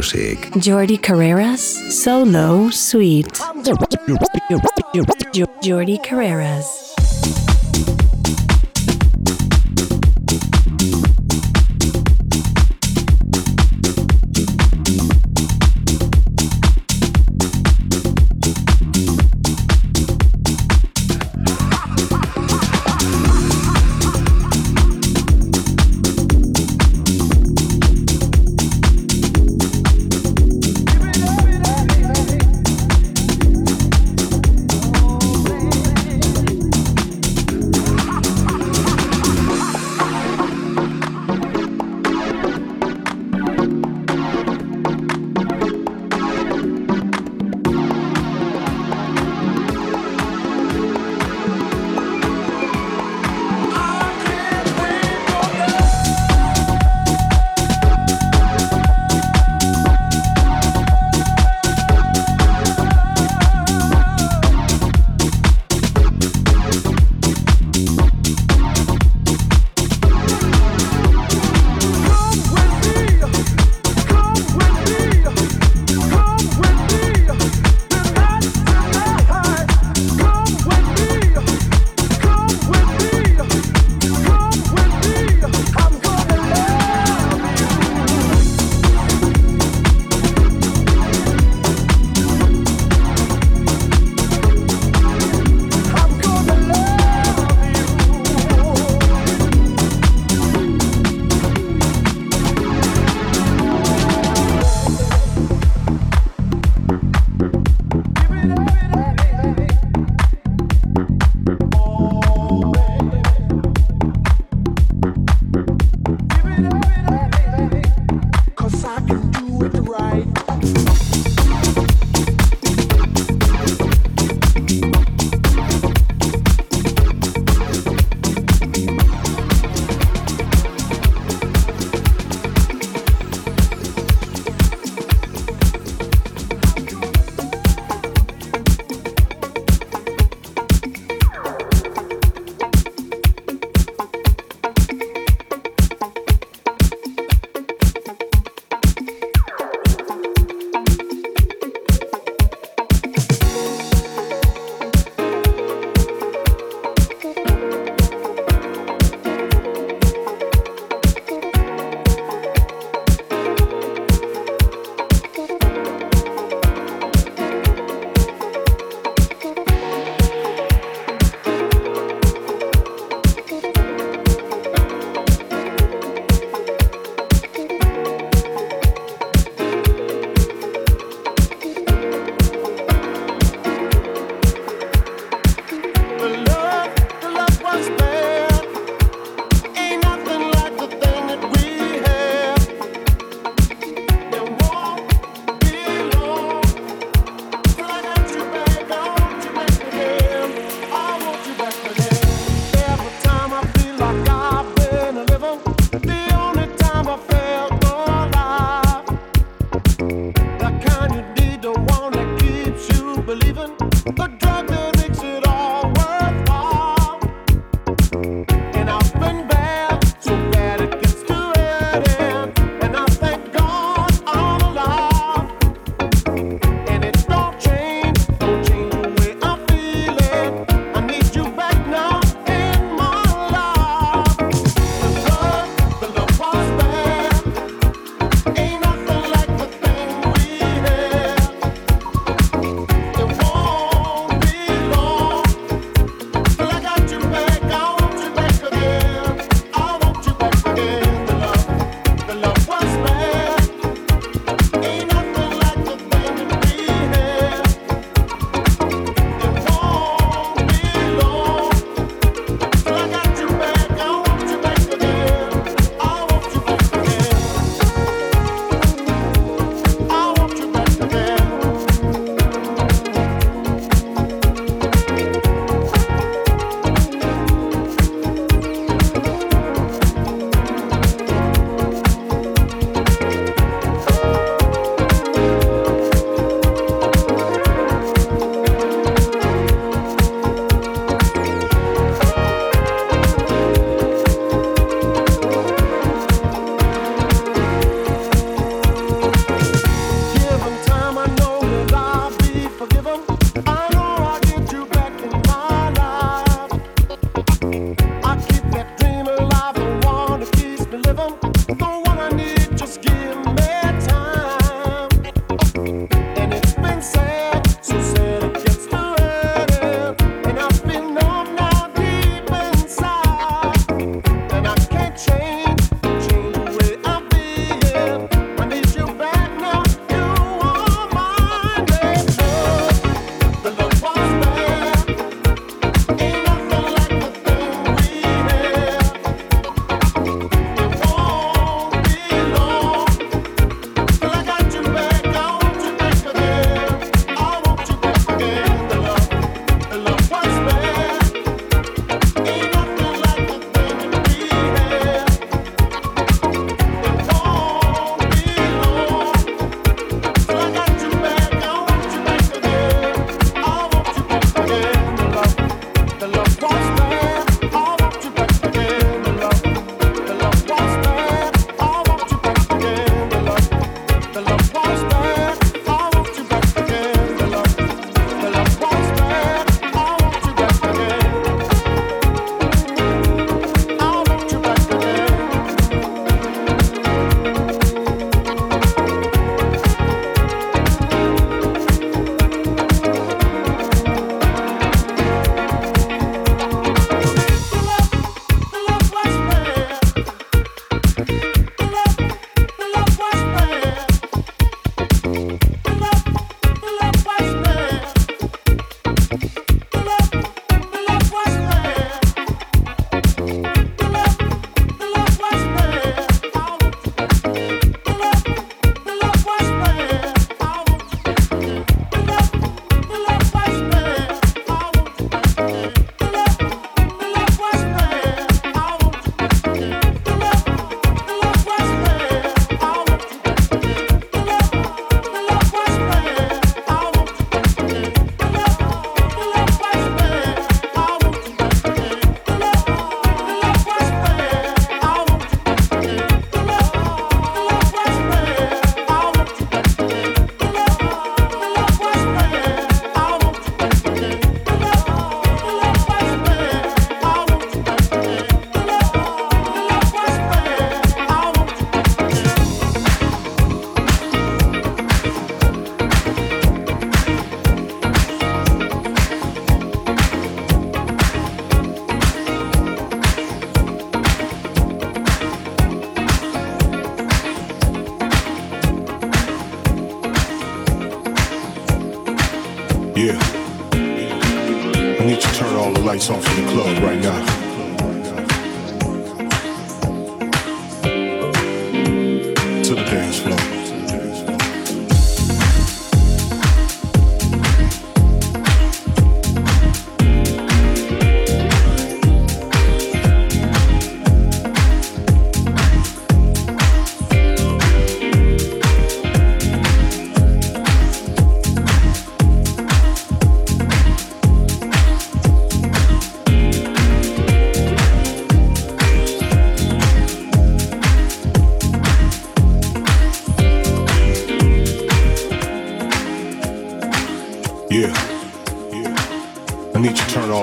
Music. Jordi Carreras. Solo Sweet. Jordi Carreras.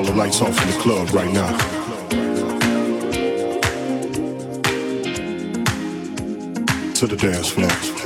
Lights off in the club right now. To the dance floor.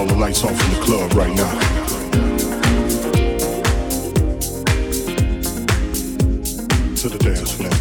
all the lights off in the club right now. to the dance floor.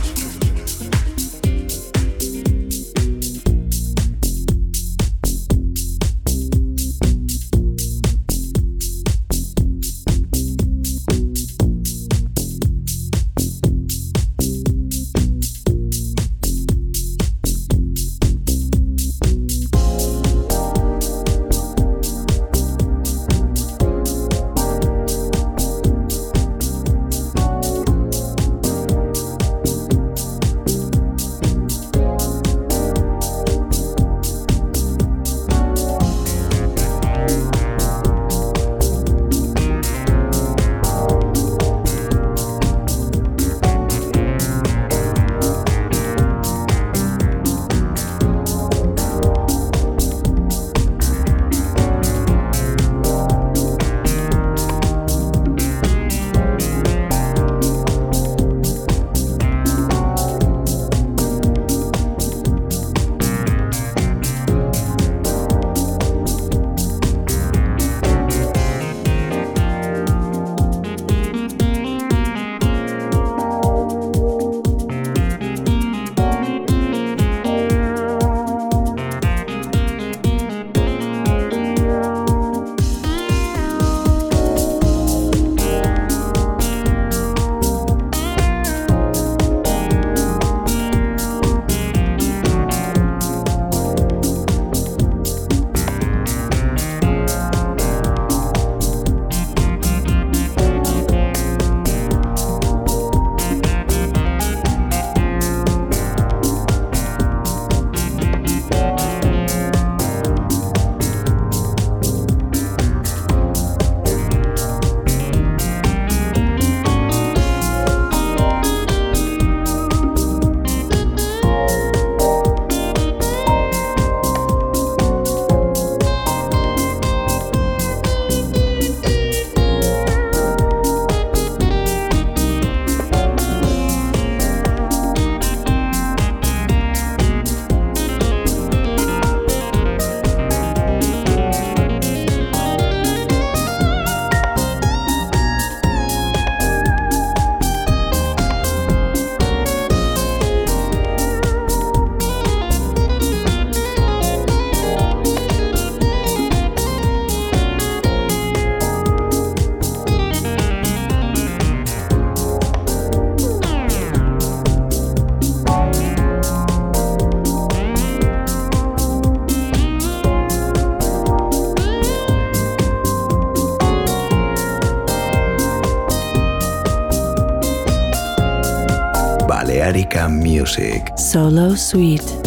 Music. Solo Sweet.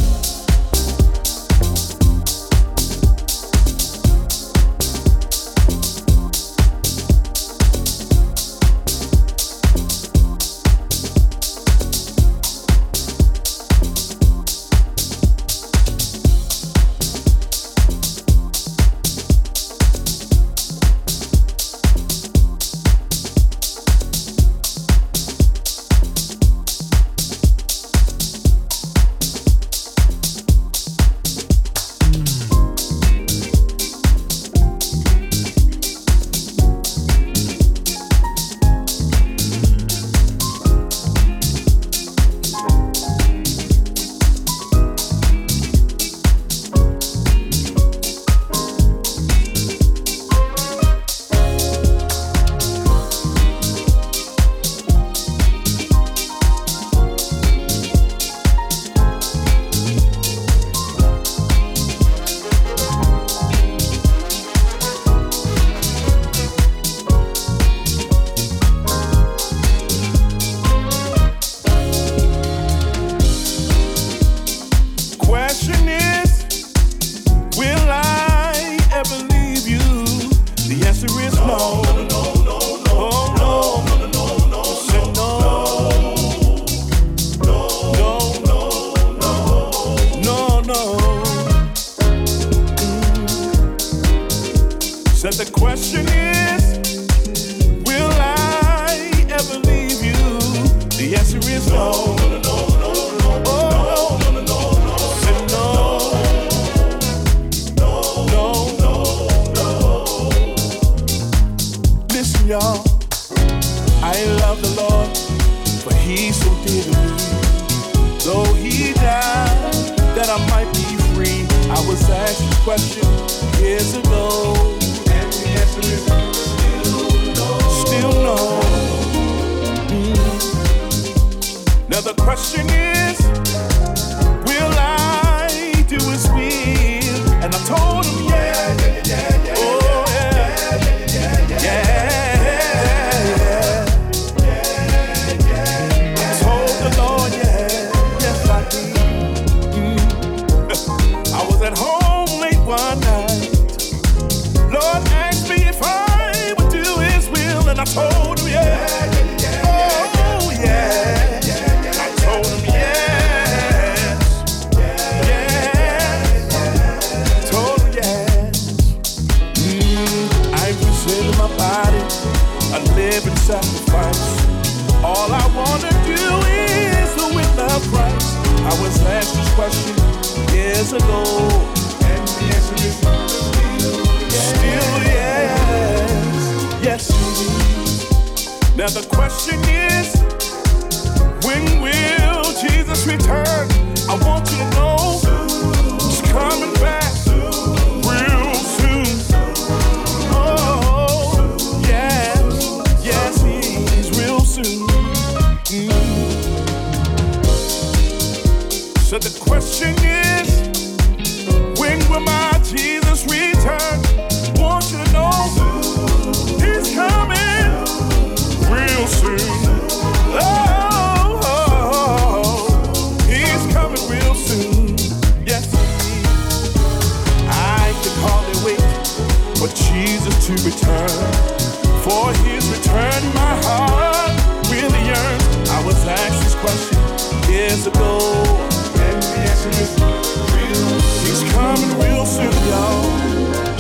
the question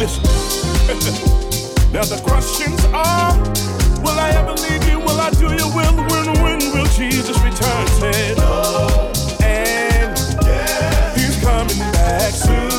Listen. now the questions are Will I ever leave you? Will I do your will? When, when will Jesus return? Said, oh, and yeah. he's coming back soon.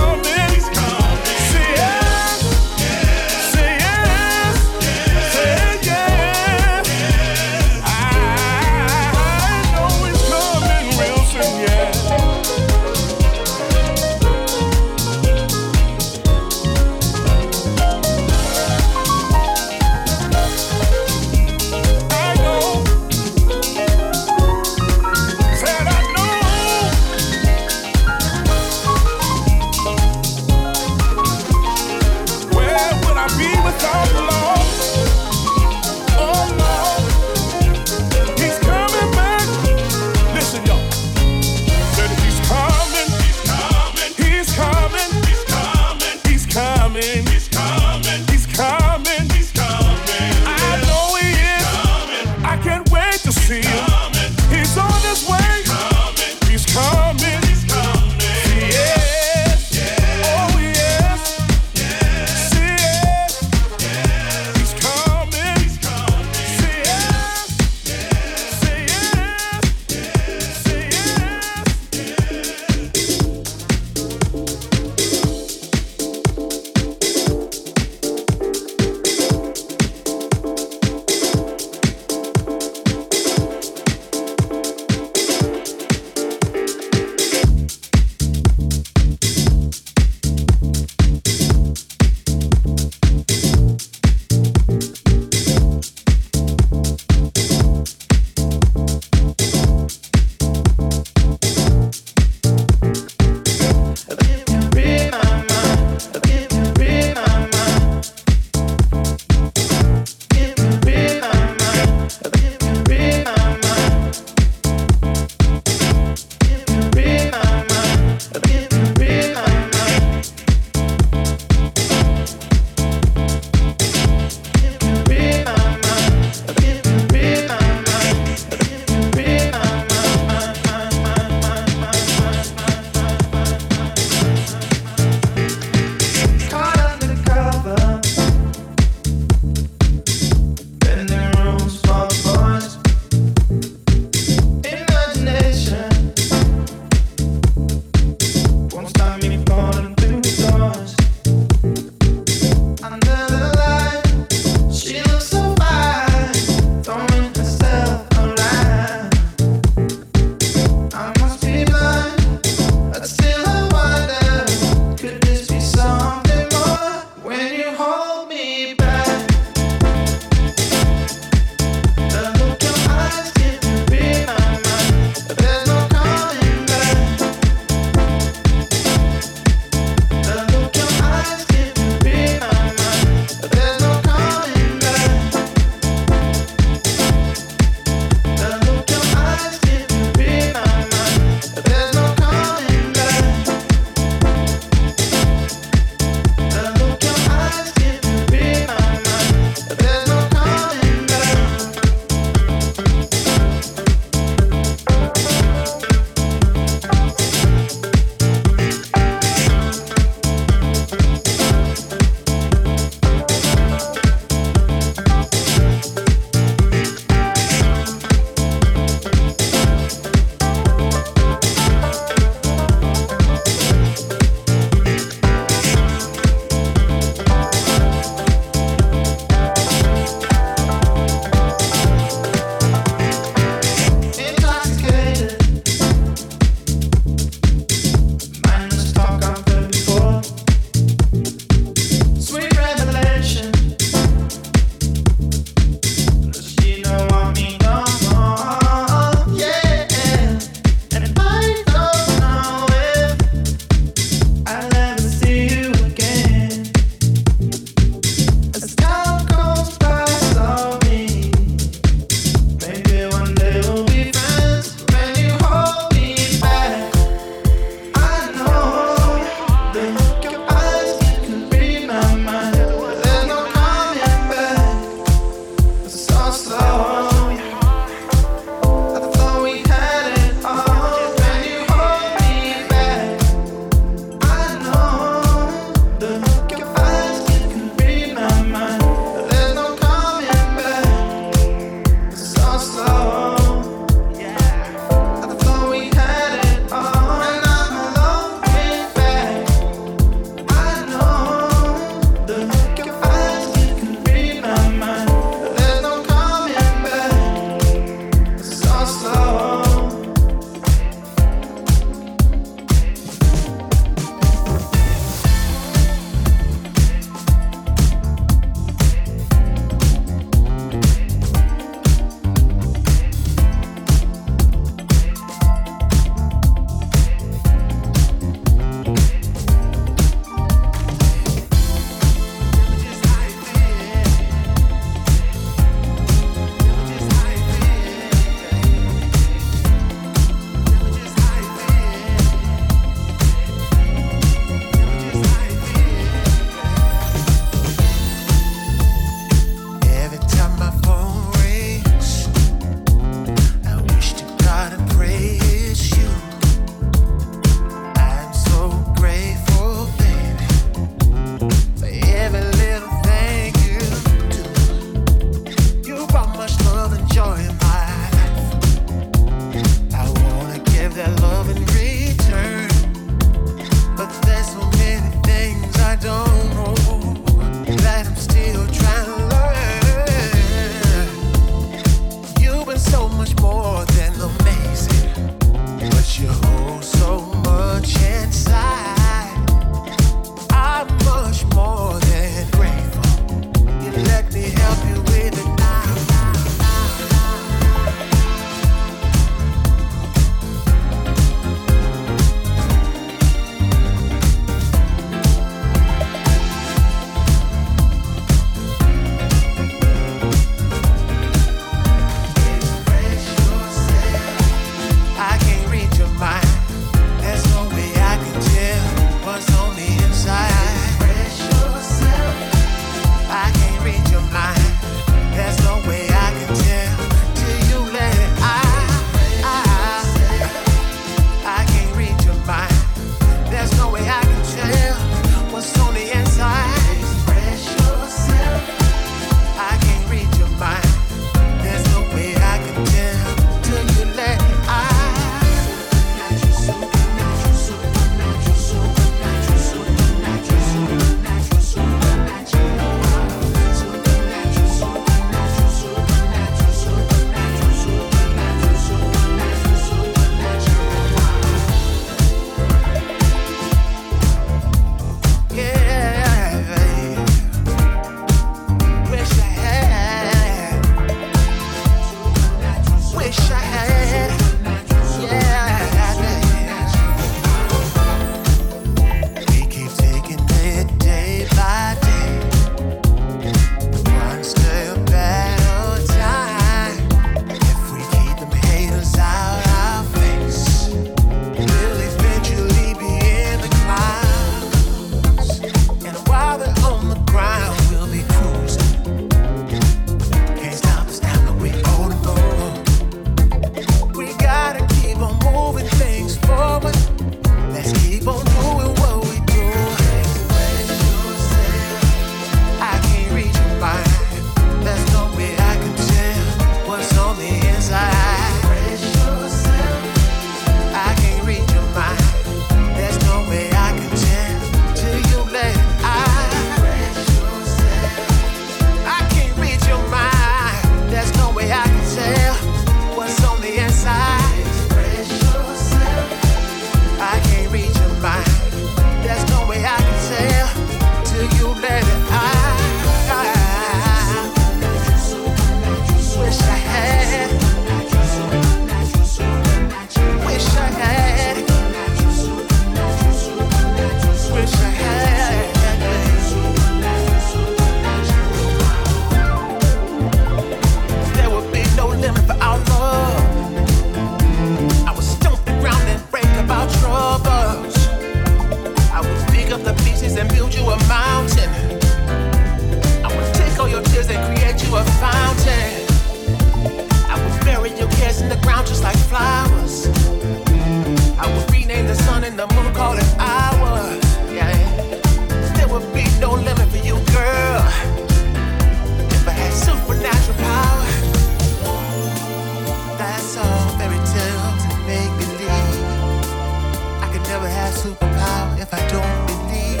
superpower if I don't believe.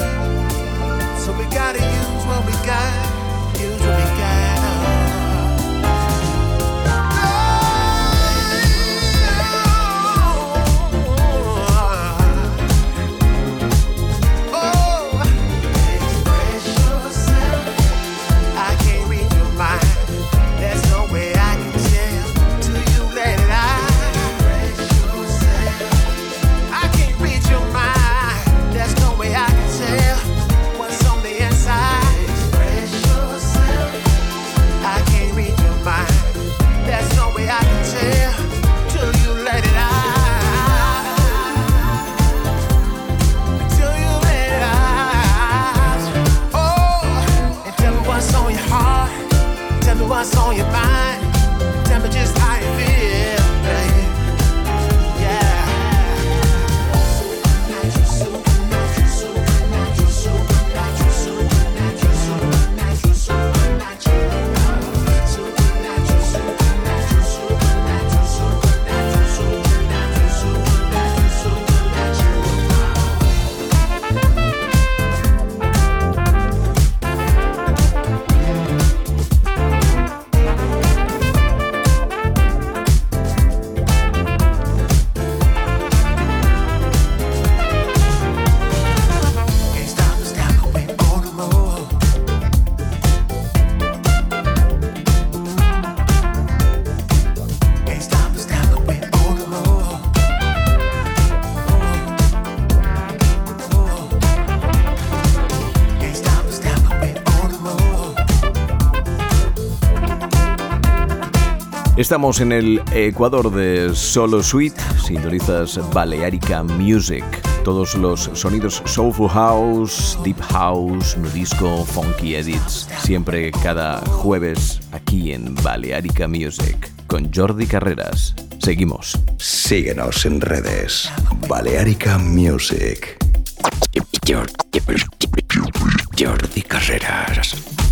So we gotta use what we got. Estamos en el Ecuador de Solo Suite, sintonizas Balearica Music. Todos los sonidos Soulful House, Deep House, Nudisco, Funky Edits, siempre cada jueves aquí en Balearica Music con Jordi Carreras. Seguimos. Síguenos en redes. Balearica Music. Jordi Carreras.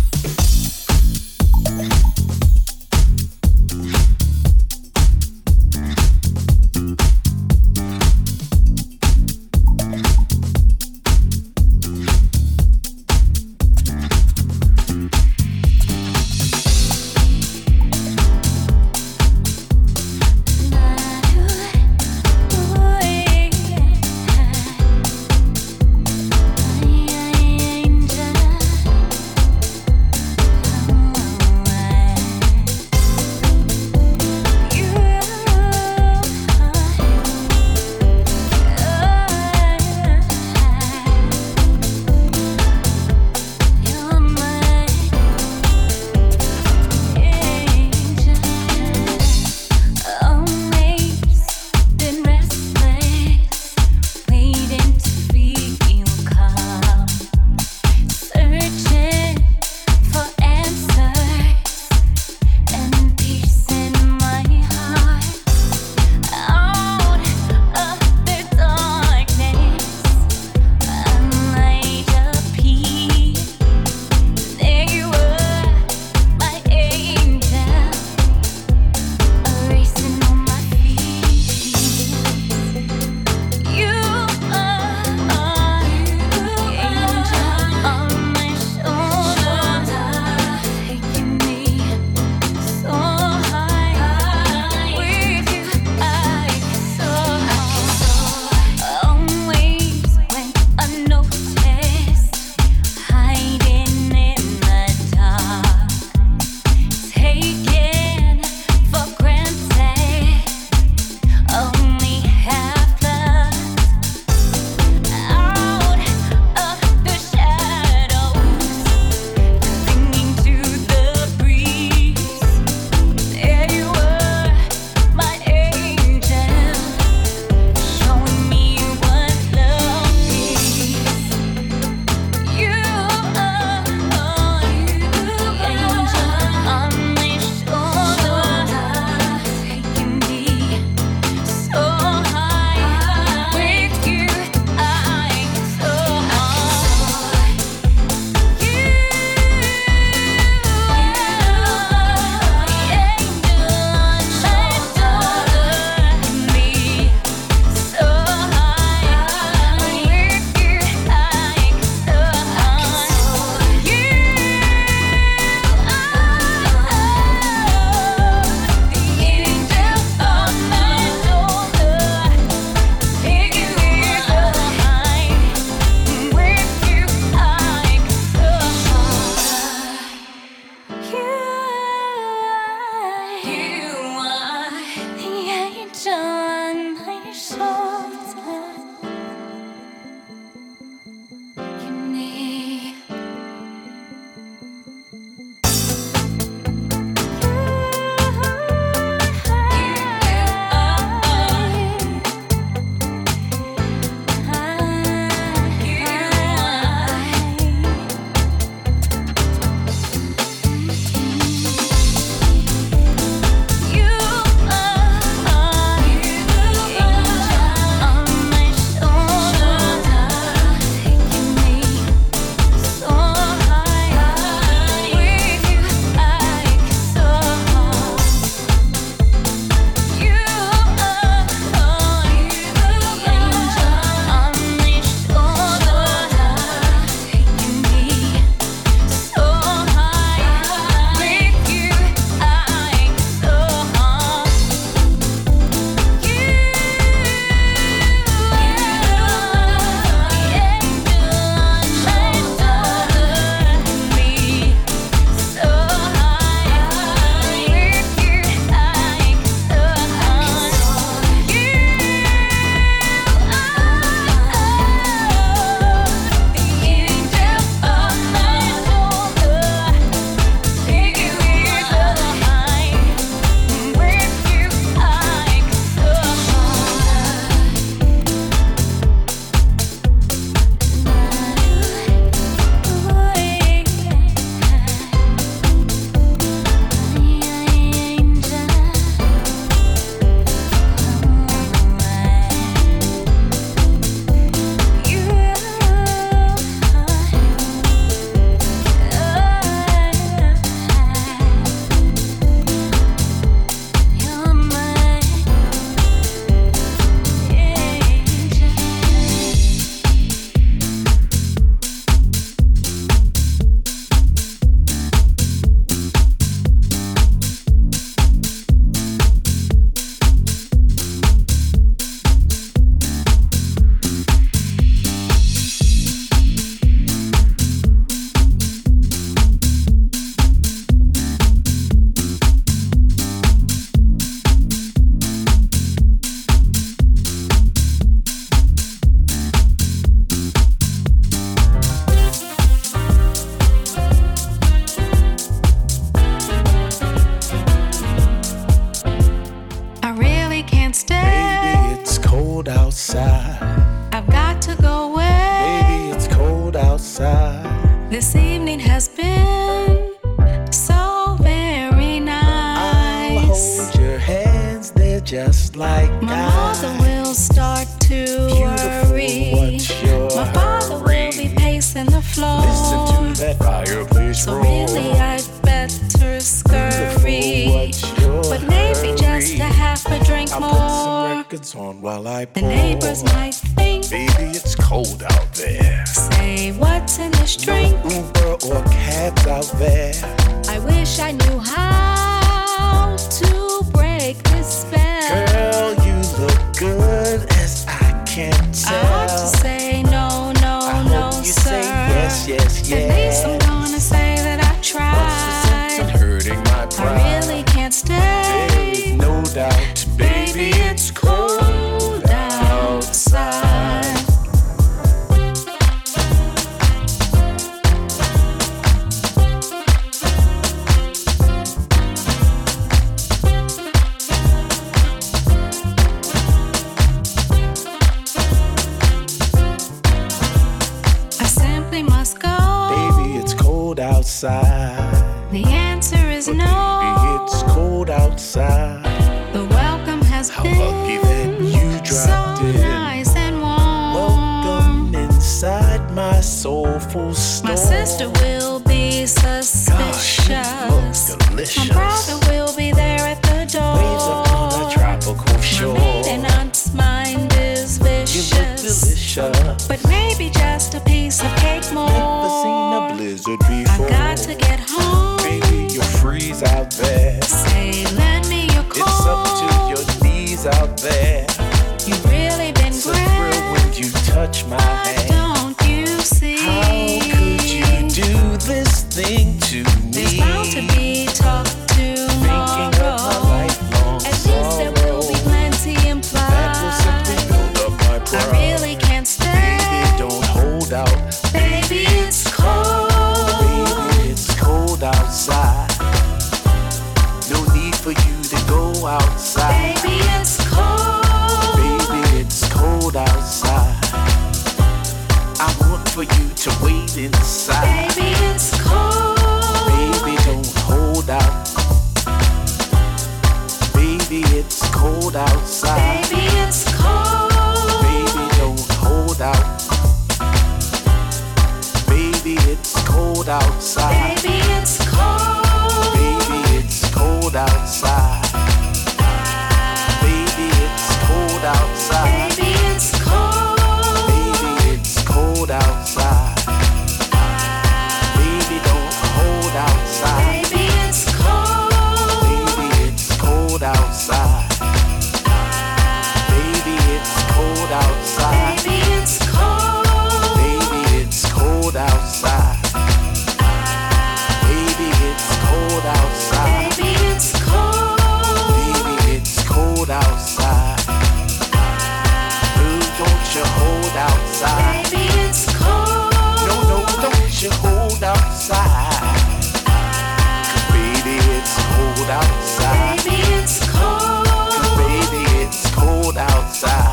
side.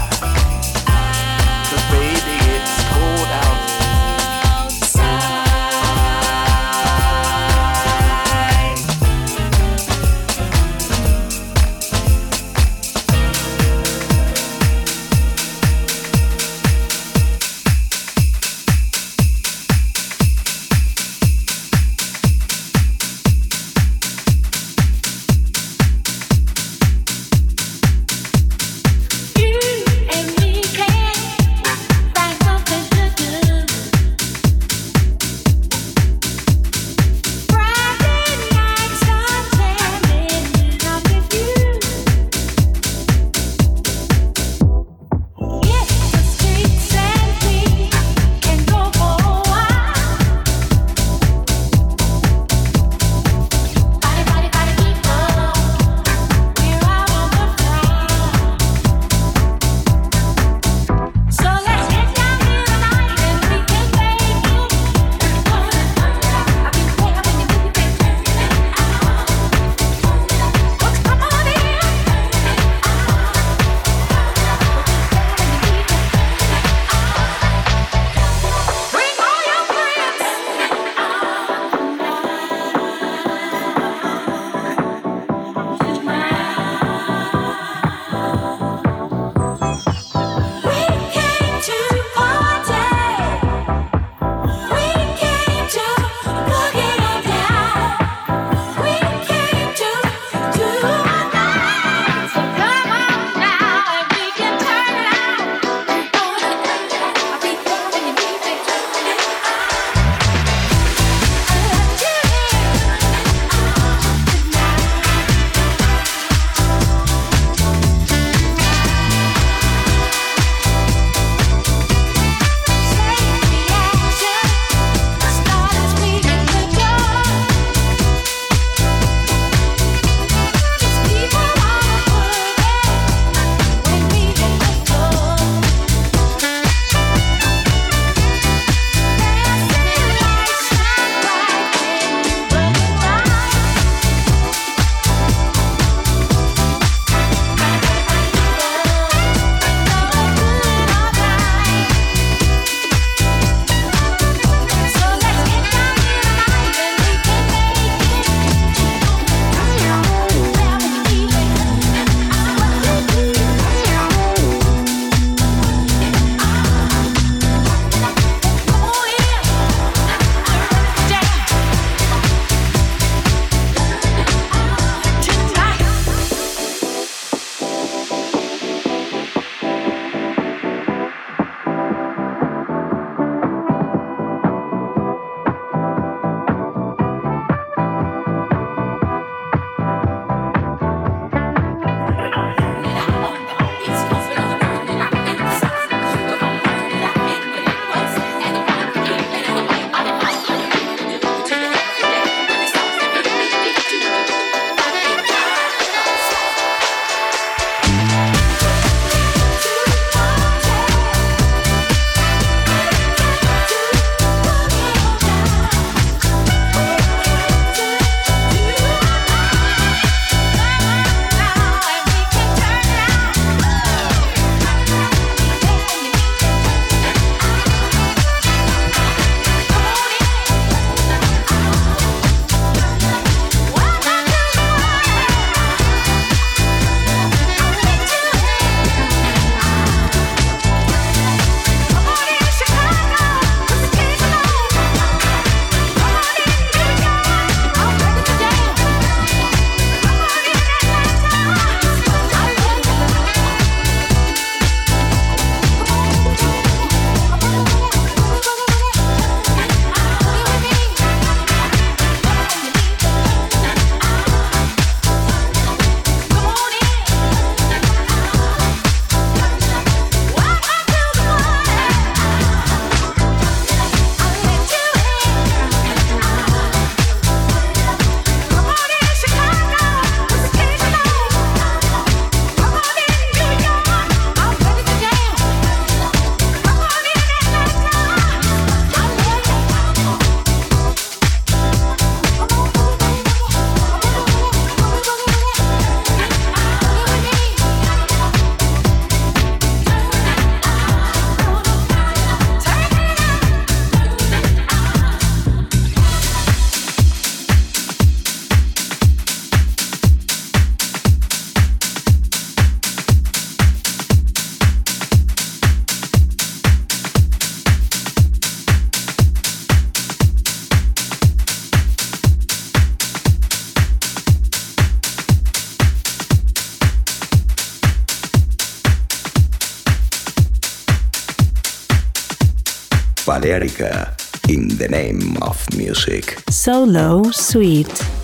Balearica in the name of music. Solo Sweet.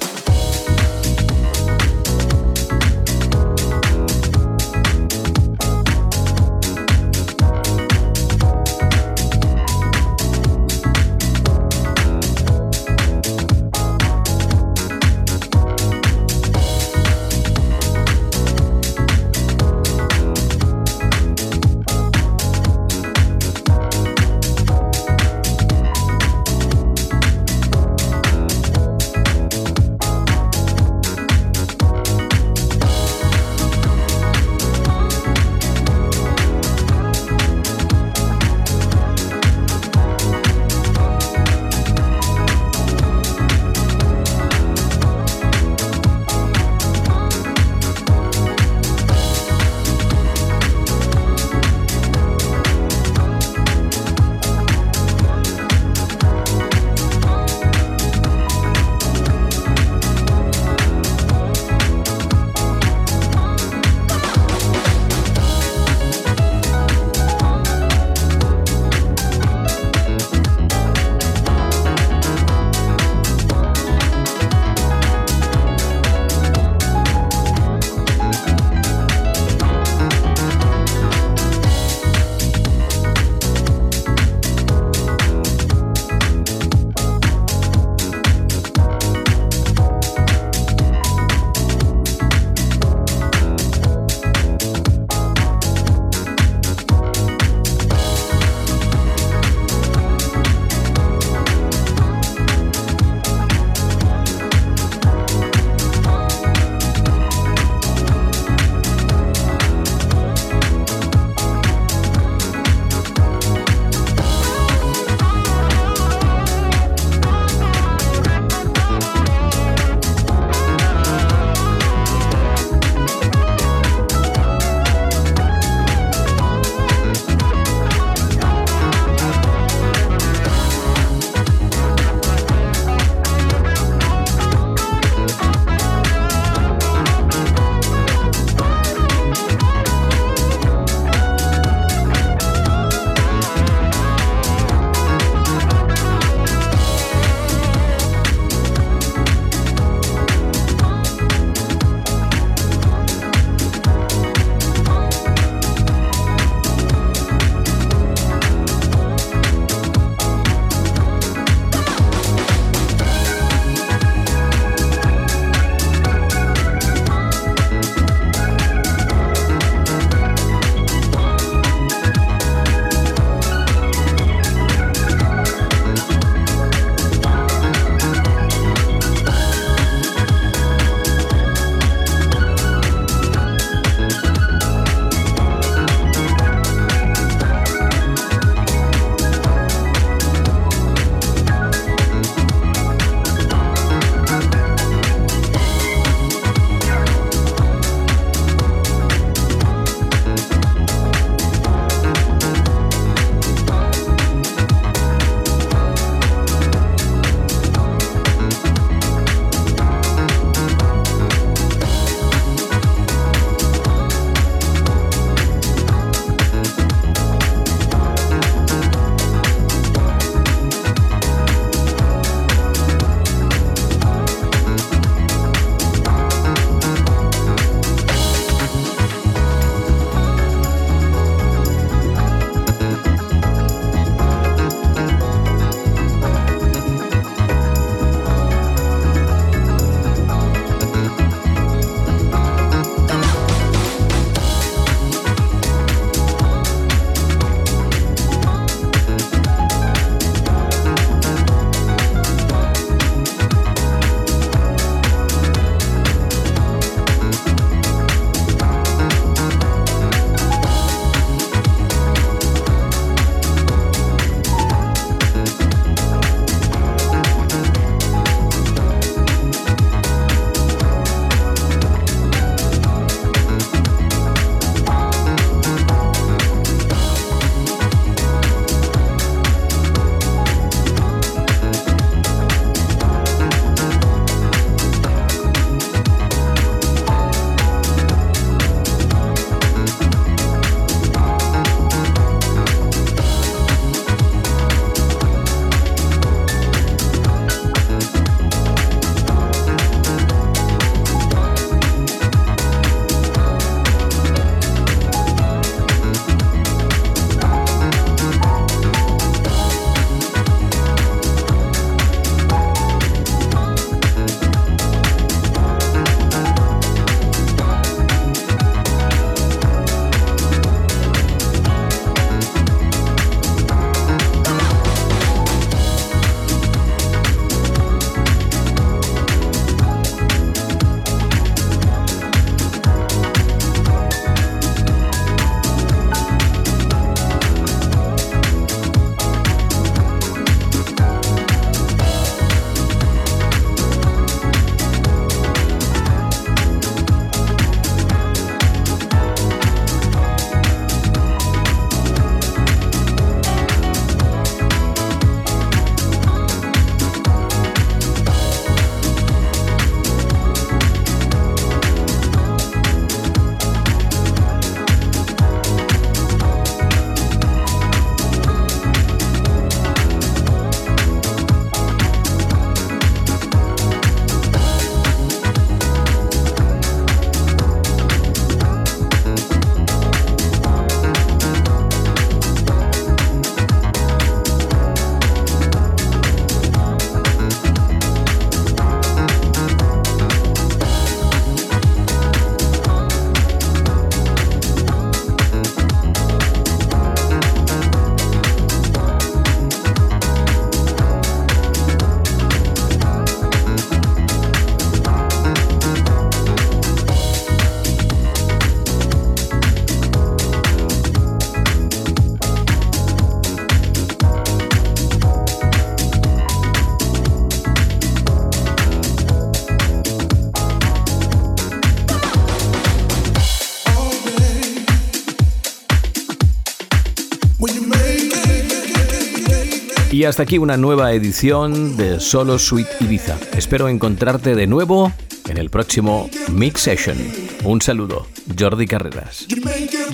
Y hasta aquí una nueva edición de Solo Suite Ibiza. Espero encontrarte de nuevo en el próximo Mix Session. Un saludo, Jordi Carreras.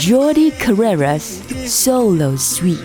Jordi Carreras, Solo Suite.